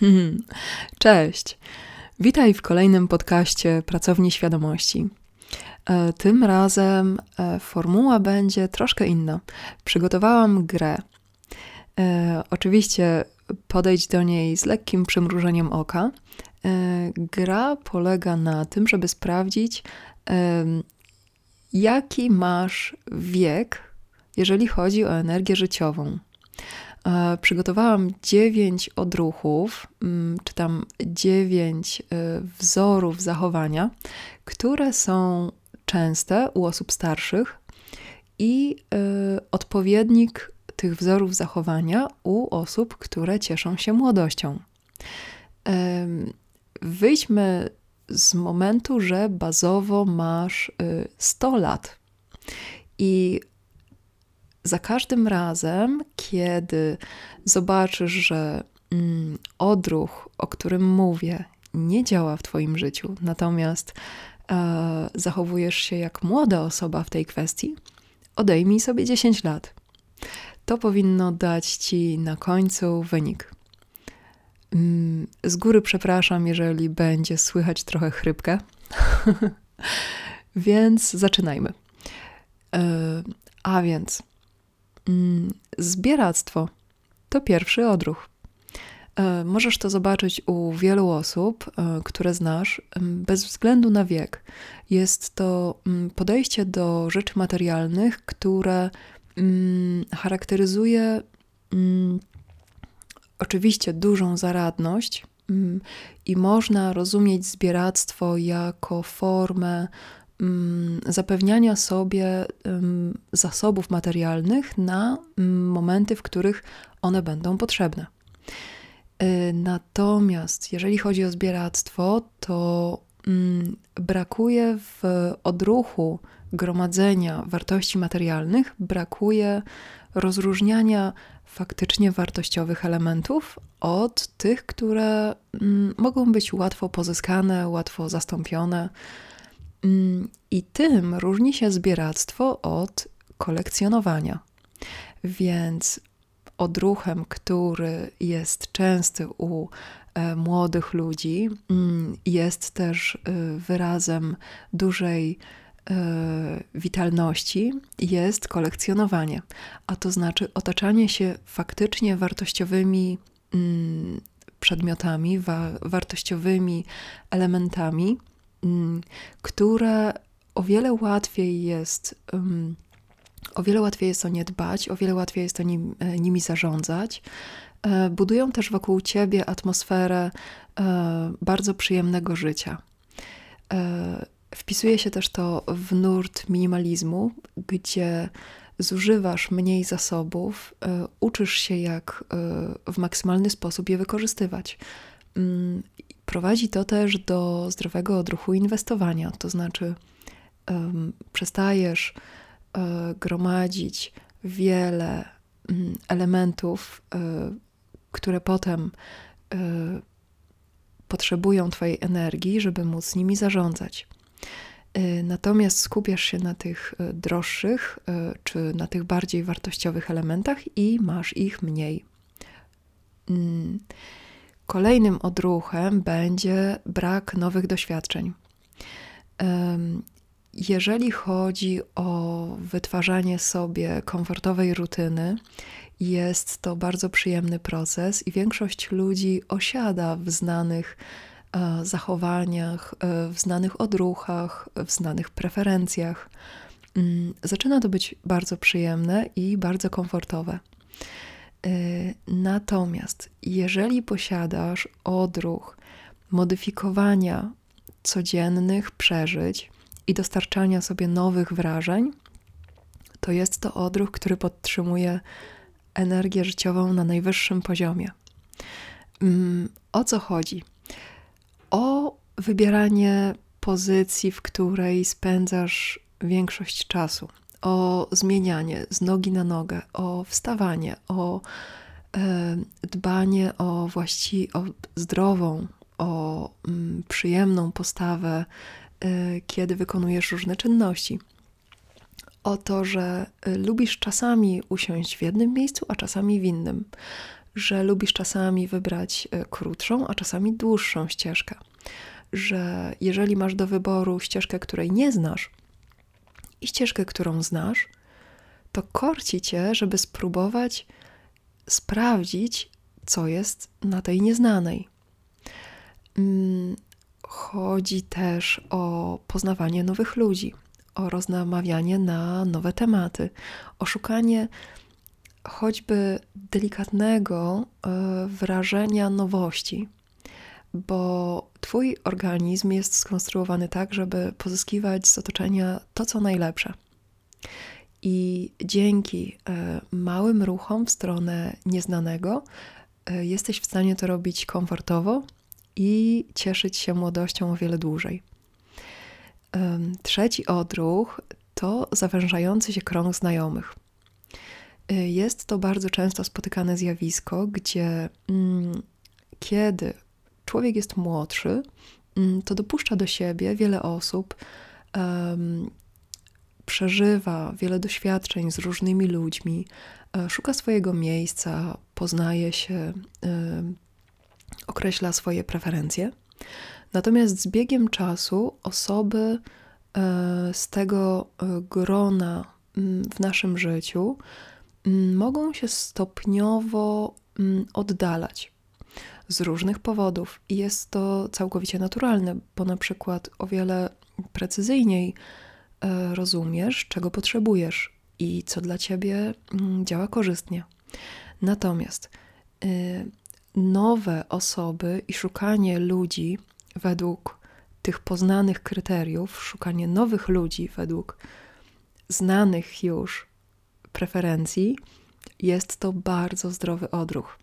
Cześć. Witaj w kolejnym podcaście Pracowni Świadomości. E, tym razem e, formuła będzie troszkę inna. Przygotowałam grę. E, oczywiście podejdź do niej z lekkim przymrużeniem oka. Gra polega na tym, żeby sprawdzić, jaki masz wiek, jeżeli chodzi o energię życiową. E, przygotowałam dziewięć odruchów, mm, czy tam dziewięć e, wzorów zachowania, które są częste u osób starszych i e, odpowiednik tych wzorów zachowania u osób, które cieszą się młodością. Wyjdźmy z momentu, że bazowo masz 100 lat. I za każdym razem, kiedy zobaczysz, że mm, odruch, o którym mówię, nie działa w Twoim życiu, natomiast e, zachowujesz się jak młoda osoba w tej kwestii, odejmij sobie 10 lat. To powinno dać Ci na końcu wynik. Mm, z góry przepraszam, jeżeli będzie słychać trochę chrypkę. więc zaczynajmy. E, a więc zbieractwo to pierwszy odruch. E, możesz to zobaczyć u wielu osób, e, które znasz, bez względu na wiek. Jest to podejście do rzeczy materialnych, które charakteryzuje oczywiście dużą zaradność i można rozumieć zbieractwo jako formę Mm, zapewniania sobie zasobów materialnych na mm, momenty, w których one będą potrzebne. Y, natomiast jeżeli chodzi o zbieractwo, to mm, brakuje w odruchu gromadzenia wartości materialnych, brakuje rozróżniania faktycznie wartościowych elementów od tych, które mogą być łatwo pozyskane, łatwo zastąpione Mm, I tym różni się zbieractwo od kolekcjonowania. Więc odruchem, który jest częsty u e, młodych ludzi, mm, jest też e, wyrazem dużej e, witalności, jest kolekcjonowanie, a to znaczy otaczanie się faktycznie wartościowymi mm, przedmiotami, wartościowymi elementami Mm, które o wiele łatwiej jest, o wiele łatwiej jest o nie dbać, o wiele łatwiej jest o nim, e, nimi zarządzać. E, budują też wokół ciebie atmosferę e, bardzo przyjemnego życia. Wpisuje się też to w nurt minimalizmu, gdzie zużywasz mniej zasobów, uczysz się, jak w maksymalny sposób je wykorzystywać. Prowadzi to też do zdrowego odruchu inwestowania, to znaczy przestajesz um, gromadzić wiele elementów, e, które potem potrzebują Twojej energii, żeby móc nimi zarządzać. Natomiast skupiasz się na tych droższych czy na tych bardziej wartościowych elementach i masz ich mniej. Mm. Kolejnym odruchem będzie brak nowych doświadczeń. Jeżeli chodzi o wytwarzanie sobie komfortowej rutyny, jest to bardzo przyjemny proces i większość ludzi osiada w znanych e, zachowaniach, e, w znanych odruchach, w znanych preferencjach. Mm, zaczyna to być bardzo przyjemne i bardzo komfortowe. Y, natomiast jeżeli posiadasz odruch modyfikowania codziennych przeżyć i dostarczania sobie nowych wrażeń, to jest to odruch, który podtrzymuje energię życiową na najwyższym poziomie. Mm, o co chodzi? O wybieranie pozycji, w której spędzasz większość czasu o zmienianie z nogi na nogę, o wstawanie, o e, dbanie o właści o zdrową, o mm, przyjemną postawę, e, kiedy wykonujesz różne czynności. O to, że e, lubisz czasami usiąść w jednym miejscu, a czasami w innym, że lubisz czasami wybrać krótszą, a czasami dłuższą ścieżkę. Że jeżeli masz do wyboru ścieżkę, której nie znasz i ścieżkę, którą znasz, to korci cię, żeby spróbować sprawdzić, co jest na tej nieznanej. Mm, chodzi też o poznawanie nowych ludzi, o rozmawianie na nowe tematy, o szukanie choćby delikatnego e, wrażenia nowości, bo Twój organizm jest skonstruowany tak, żeby pozyskiwać z otoczenia to, co najlepsze. I dzięki e, małym ruchom w stronę nieznanego e, jesteś w stanie to robić komfortowo i cieszyć się młodością o wiele dłużej. Trzeci odruch to zawężający się krąg znajomych. E, jest to bardzo często spotykane zjawisko, gdzie mm, kiedy człowiek jest młodszy, mm, to dopuszcza do siebie wiele osób, przeżywa wiele doświadczeń z różnymi ludźmi, e, szuka swojego miejsca, poznaje się, e, określa swoje preferencje. Natomiast z biegiem czasu osoby e, z tego grona mm, w naszym życiu mm, mogą się stopniowo oddalać z różnych powodów i jest to całkowicie naturalne, bo na przykład o wiele precyzyjniej E, rozumiesz, czego potrzebujesz i co dla ciebie mm, działa korzystnie. Natomiast y, nowe osoby i szukanie ludzi według tych poznanych kryteriów, szukanie nowych ludzi według znanych już preferencji, jest to bardzo zdrowy odruch.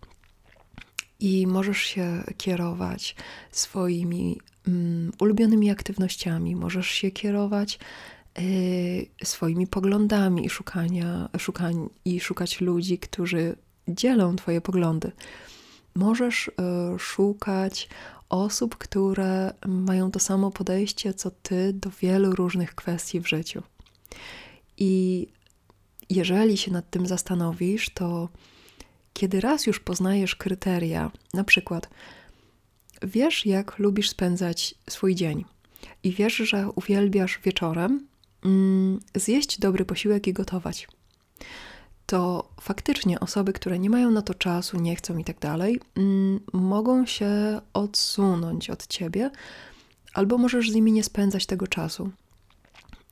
I możesz się kierować swoimi mm, ulubionymi aktywnościami, możesz się kierować Y, swoimi poglądami i, szukania, szukań, i szukać ludzi, którzy dzielą Twoje poglądy. Możesz y, szukać osób, które mają to samo podejście co Ty do wielu różnych kwestii w życiu. I jeżeli się nad tym zastanowisz, to kiedy raz już poznajesz kryteria, na przykład wiesz, jak lubisz spędzać swój dzień i wiesz, że uwielbiasz wieczorem Mm, zjeść dobry posiłek i gotować. To faktycznie osoby, które nie mają na to czasu, nie chcą i tak dalej, mm, mogą się odsunąć od ciebie, albo możesz z nimi nie spędzać tego czasu.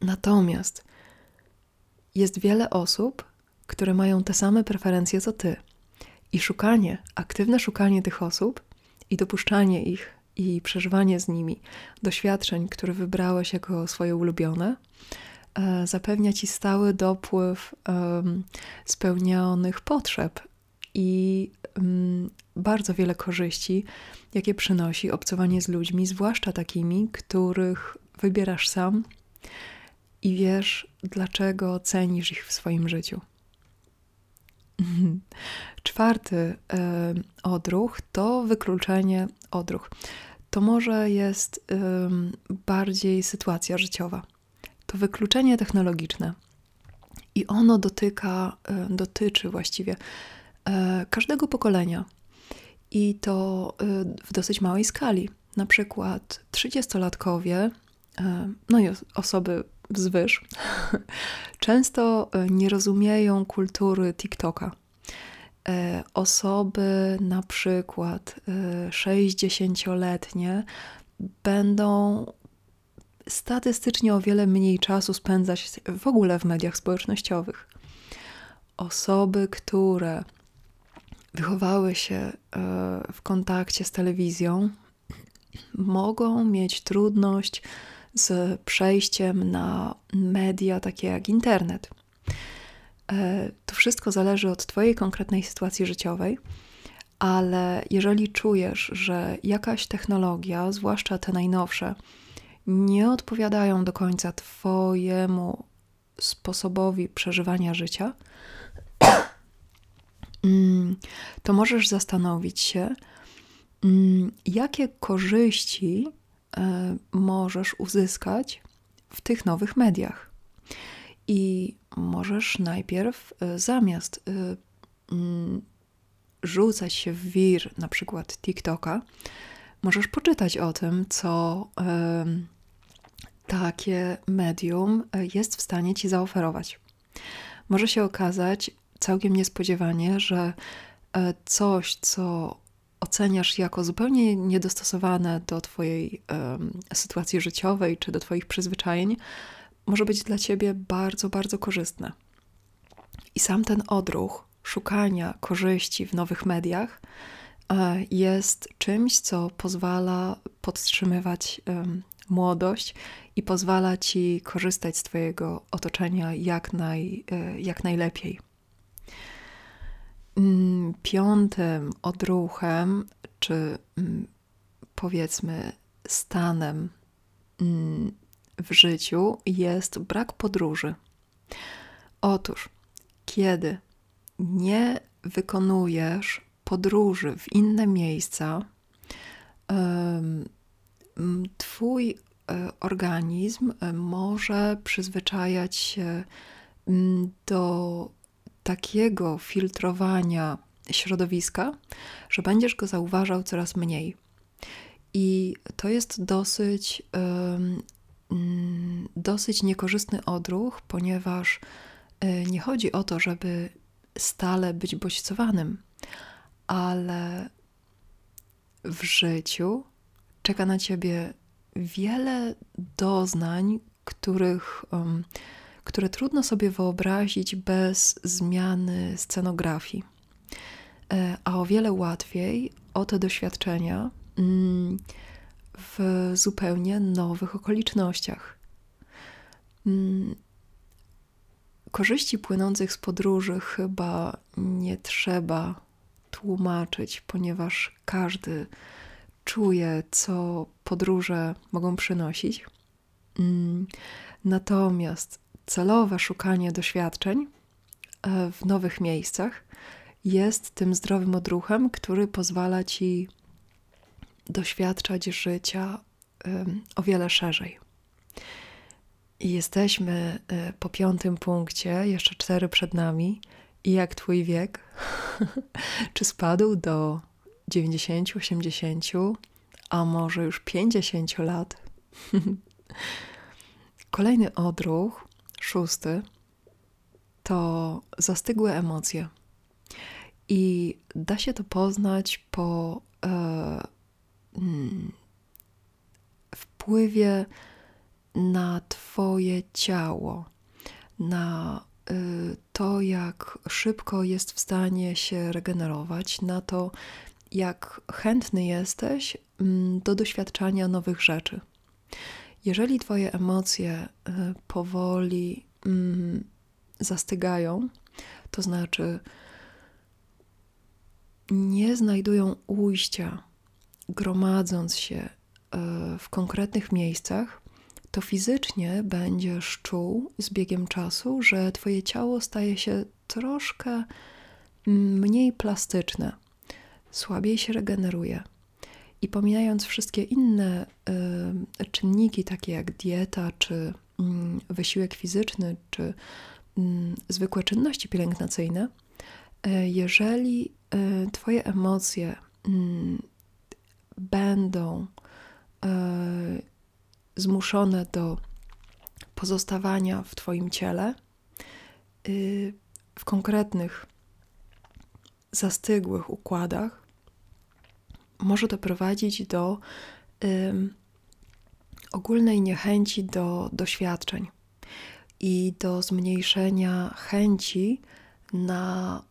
Natomiast jest wiele osób, które mają te same preferencje co ty. I szukanie, aktywne szukanie tych osób i dopuszczanie ich i przeżywanie z nimi doświadczeń, które wybrałeś jako swoje ulubione, e, zapewnia ci stały dopływ spełnionych potrzeb i bardzo wiele korzyści, jakie przynosi obcowanie z ludźmi, zwłaszcza takimi, których wybierasz sam i wiesz, dlaczego cenisz ich w swoim życiu. Czwarty odruch to wykluczenie odruch. To może jest bardziej sytuacja życiowa. To wykluczenie technologiczne. I ono dotyka, dotyczy właściwie każdego pokolenia. I to w dosyć małej skali. Na przykład 30-latkowie, e, no i osoby wzwyż, często e, nie rozumieją kultury TikToka. E, osoby na przykład 60-letnie e, będą statystycznie o wiele mniej czasu spędzać w ogóle w mediach społecznościowych. Osoby, które wychowały się w kontakcie z telewizją, mogą mieć trudność z przejściem na media takie jak internet. E, to wszystko zależy od Twojej konkretnej sytuacji życiowej, ale jeżeli czujesz, że jakaś technologia, zwłaszcza te najnowsze, nie odpowiadają do końca Twojemu sposobowi przeżywania życia, mm, to możesz zastanowić się, mm, jakie korzyści możesz uzyskać w tych nowych mediach. I możesz najpierw e, zamiast e, mm, rzucać się w wir, na przykład TikToka, możesz poczytać o tym, co takie medium jest w stanie ci zaoferować. Może się okazać całkiem niespodziewanie, że e, coś, co oceniasz jako zupełnie niedostosowane do Twojej um, sytuacji życiowej czy do Twoich przyzwyczajeń, może być dla Ciebie bardzo, bardzo korzystne. I sam ten odruch szukania korzyści w nowych mediach e, jest czymś, co pozwala podtrzymywać młodość i pozwala ci korzystać z Twojego otoczenia jak, naj, e, jak najlepiej. Mm, piątym odruchem, czy mm, powiedzmy stanem mm, w życiu jest brak podróży. Otóż, kiedy nie wykonujesz podróży w inne miejsca, Twój e, organizm e, może przyzwyczajać się do takiego filtrowania środowiska, że będziesz go zauważał coraz mniej. I to jest dosyć, dosyć niekorzystny odruch, ponieważ e, nie chodzi o to, żeby stale być bodźcowanym, ale w życiu czeka na ciebie wiele doznań, których, um, które trudno sobie wyobrazić bez zmiany scenografii. E, a o wiele łatwiej o te doświadczenia mm, w zupełnie nowych okolicznościach. Mm, korzyści płynących z podróży chyba nie trzeba tłumaczyć, ponieważ każdy czuje, co podróże mogą przynosić. Mm, natomiast celowe szukanie doświadczeń e, w nowych miejscach jest tym zdrowym odruchem, który pozwala ci doświadczać życia o wiele szerzej. I jesteśmy e, po piątym punkcie, jeszcze cztery przed nami. I jak twój wiek? Czy spadł do 90, 80, a może już 50 lat. Kolejny odruch, szósty, to zastygłe emocje. I da się to poznać po e, hmm, wpływie na Twoje ciało, na y, to, jak szybko jest w stanie się regenerować, na to, jak chętny jesteś mm, do doświadczania nowych rzeczy. Jeżeli Twoje emocje y, powoli mm, zastygają, to znaczy nie znajdują ujścia, gromadząc się y, w konkretnych miejscach, to fizycznie będziesz czuł z biegiem czasu, że Twoje ciało staje się troszkę mm, mniej plastyczne słabiej się regeneruje. I pomijając wszystkie inne y, czynniki, takie jak dieta, czy y, wysiłek fizyczny, czy y, zwykłe czynności pielęgnacyjne, y, jeżeli y, Twoje emocje mm, będą y, zmuszone do pozostawania w Twoim ciele, w konkretnych, zastygłych układach, może doprowadzić do ogólnej niechęci do doświadczeń i do zmniejszenia chęci na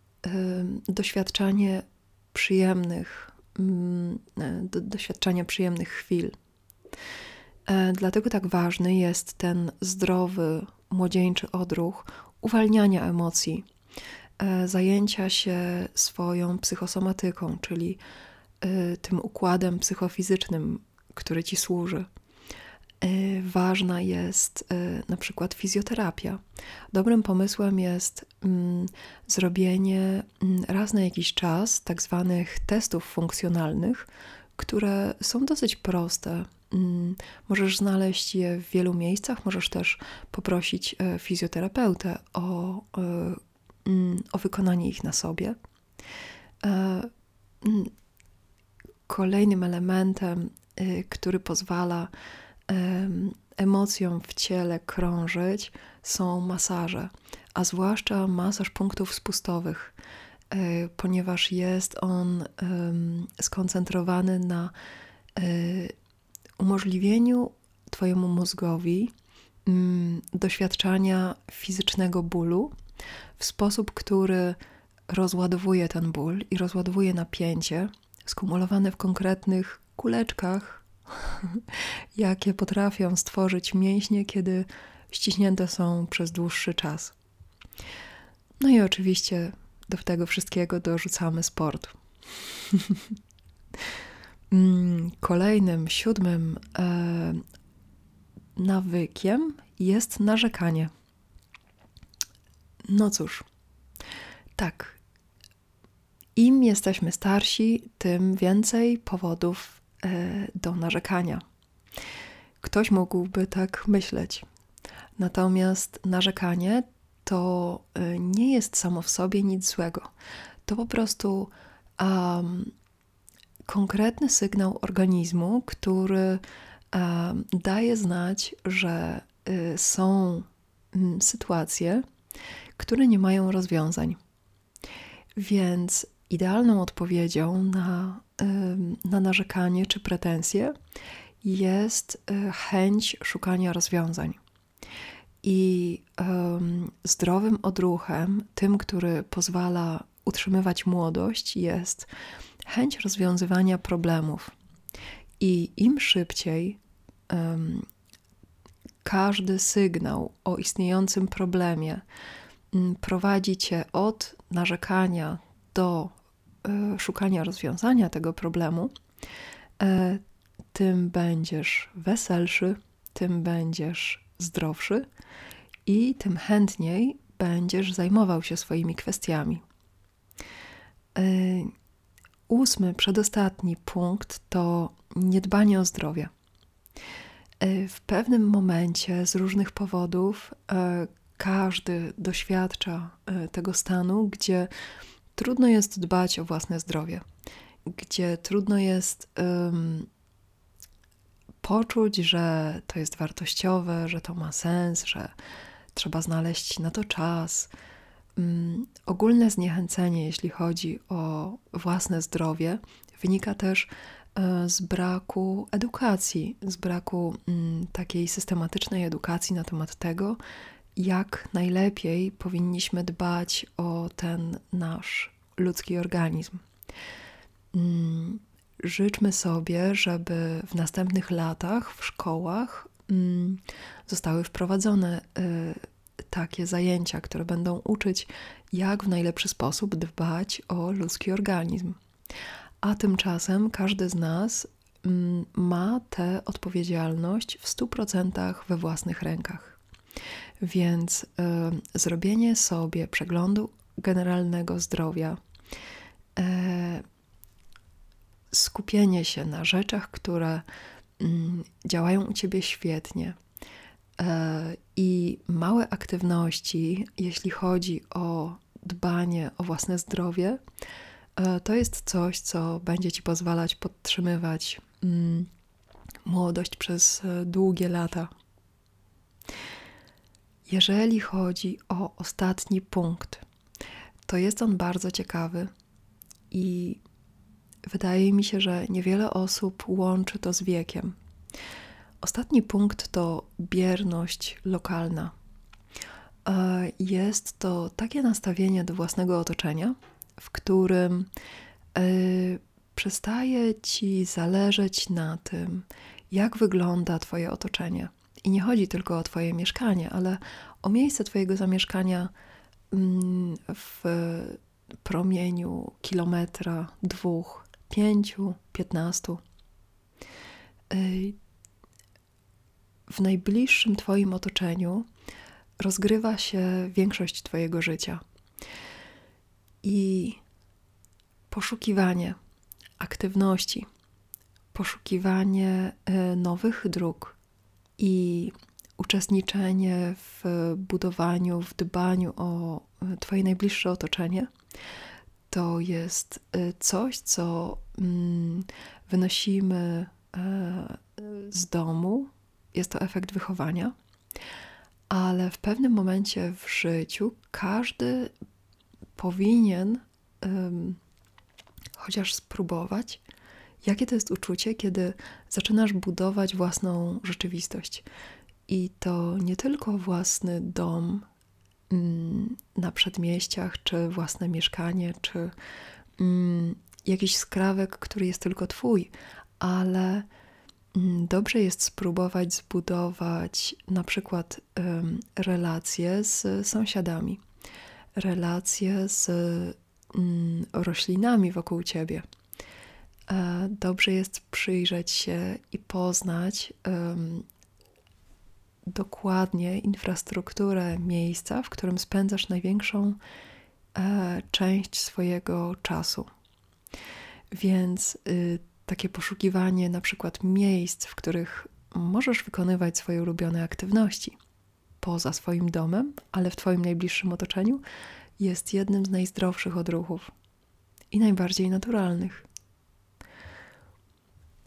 doświadczanie przyjemnych, do, doświadczania przyjemnych chwil. E, dlatego tak ważny jest ten zdrowy, młodzieńczy odruch uwalniania emocji, e, zajęcia się swoją psychosomatyką, czyli tym układem psychofizycznym, który ci służy. Y, ważna jest y, na przykład fizjoterapia. Dobrym pomysłem jest mm, zrobienie mm, raz na jakiś czas tak zwanych testów funkcjonalnych, które są dosyć proste. Mm, możesz znaleźć je w wielu miejscach, możesz też poprosić fizjoterapeutę o, o wykonanie ich na sobie. Kolejnym elementem, y, który pozwala emocjom w ciele krążyć, są masaże, a zwłaszcza masaż punktów spustowych, y, ponieważ jest on skoncentrowany na y, umożliwieniu Twojemu mózgowi mm, doświadczania fizycznego bólu w sposób, który rozładowuje ten ból i rozładowuje napięcie skumulowane w konkretnych kuleczkach, jakie potrafią stworzyć mięśnie, kiedy ściśnięte są przez dłuższy czas. No i oczywiście do tego wszystkiego dorzucamy sport. Mm, kolejnym, siódmym e, nawykiem jest narzekanie. No cóż, tak. Im jesteśmy starsi, tym więcej powodów e, do narzekania. Ktoś mógłby tak myśleć. Natomiast narzekanie to e, nie jest samo w sobie nic złego. To po prostu um, konkretny sygnał organizmu, który um, daje znać, że y, są y, sytuacje, które nie mają rozwiązań. Więc idealną odpowiedzią na, na narzekanie czy pretensje jest e, chęć szukania rozwiązań. I um, zdrowym odruchem, tym, który pozwala utrzymywać młodość, jest chęć rozwiązywania problemów. I im szybciej um, każdy sygnał o istniejącym problemie prowadzi cię od narzekania do szukania rozwiązania tego problemu, e, tym będziesz weselszy, tym będziesz zdrowszy i tym chętniej będziesz zajmował się swoimi kwestiami. E, ósmy, przedostatni punkt to niedbanie o zdrowie. W pewnym momencie z różnych powodów każdy doświadcza tego stanu, gdzie trudno jest dbać o własne zdrowie, gdzie trudno jest um, poczuć, że to jest wartościowe, że to ma sens, że trzeba znaleźć na to czas. Um, ogólne zniechęcenie, jeśli chodzi o własne zdrowie, wynika też e, z braku edukacji, z braku um, takiej systematycznej edukacji na temat tego, jak najlepiej powinniśmy dbać o ten nasz ludzki organizm. Mm, życzmy sobie, żeby w następnych latach w szkołach mm, zostały wprowadzone y, takie zajęcia, które będą uczyć, jak w najlepszy sposób dbać o ludzki organizm. A tymczasem każdy z nas mm, ma tę odpowiedzialność w 100% we własnych rękach. Więc y, zrobienie sobie przeglądu generalnego zdrowia, y, skupienie się na rzeczach, które y, działają u ciebie świetnie e, i małe aktywności, jeśli chodzi o dbanie o własne zdrowie, e, to jest coś, co będzie ci pozwalać podtrzymywać mm, młodość przez e, długie lata. Jeżeli chodzi o ostatni punkt, to jest on bardzo ciekawy i wydaje mi się, że niewiele osób łączy to z wiekiem. Ostatni punkt to bierność lokalna. E, jest to takie nastawienie do własnego otoczenia, w którym e, przestaje ci zależeć na tym, jak wygląda Twoje otoczenie i nie chodzi tylko o Twoje mieszkanie, ale o miejsce Twojego zamieszkania mm, w promieniu kilometra, dwóch, pięciu, piętnastu. W najbliższym Twoim otoczeniu rozgrywa się większość Twojego życia. I poszukiwanie aktywności, poszukiwanie e, nowych dróg, i uczestniczenie w budowaniu, w dbaniu o Twoje najbliższe otoczenie, to jest y, coś, co mm, wynosimy e, z domu. Jest to efekt wychowania, ale w pewnym momencie w życiu każdy powinien chociaż spróbować, jakie to jest uczucie, kiedy zaczynasz budować własną rzeczywistość. I to nie tylko własny dom mm, na przedmieściach, czy własne mieszkanie, czy mm, jakiś skrawek, który jest tylko twój, ale mm, dobrze jest spróbować zbudować na przykład relacje z sąsiadami, relacje z roślinami wokół ciebie. E, dobrze jest przyjrzeć się i poznać dokładnie infrastrukturę miejsca, w którym spędzasz największą e, część swojego czasu. Więc y, takie poszukiwanie na przykład miejsc, w których możesz wykonywać swoje ulubione aktywności poza swoim domem, ale w Twoim najbliższym otoczeniu, jest jednym z najzdrowszych odruchów i najbardziej naturalnych.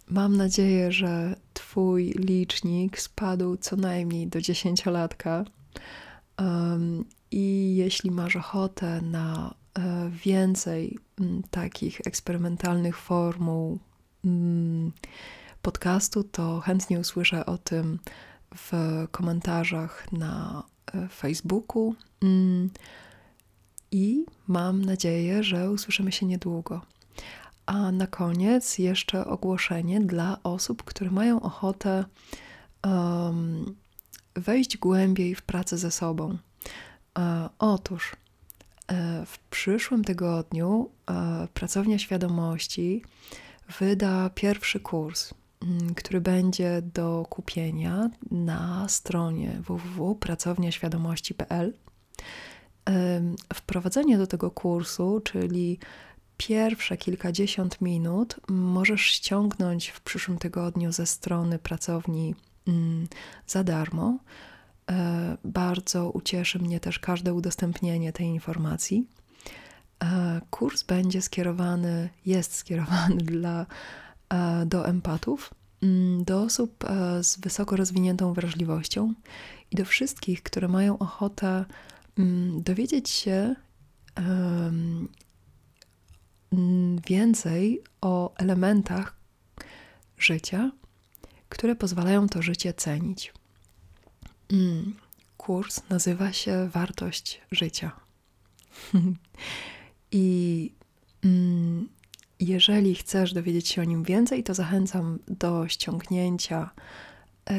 Mam nadzieję, że Twój licznik spadł co najmniej do dziesięciolatka. Um, I jeśli masz ochotę na e, więcej mm, takich eksperymentalnych formuł mm, podcastu, to chętnie usłyszę o tym w komentarzach na e, Facebooku. Mm, I mam nadzieję, że usłyszymy się niedługo. A na koniec jeszcze ogłoszenie dla osób, które mają ochotę um, wejść głębiej w pracę ze sobą. E, otóż e, w przyszłym tygodniu e, Pracownia Świadomości wyda pierwszy kurs, m, mm, który będzie do kupienia na stronie www.pracowniaświadomości.pl. Wprowadzenie do tego kursu, czyli pierwsze kilkadziesiąt minut możesz ściągnąć w przyszłym tygodniu ze strony pracowni mm, za darmo. E, bardzo ucieszy mnie też każde udostępnienie tej informacji. E, kurs będzie skierowany, jest skierowany dla, e, do empatów, mm, do osób z wysoko rozwiniętą wrażliwością i do wszystkich, które mają ochotę mm, dowiedzieć się, więcej o elementach życia, które pozwalają to życie cenić. Mm, kurs nazywa się Wartość Życia. I mm, jeżeli chcesz dowiedzieć się o nim więcej, to zachęcam do ściągnięcia e,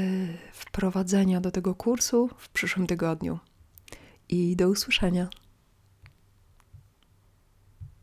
wprowadzenia do tego kursu w przyszłym tygodniu. I do usłyszenia.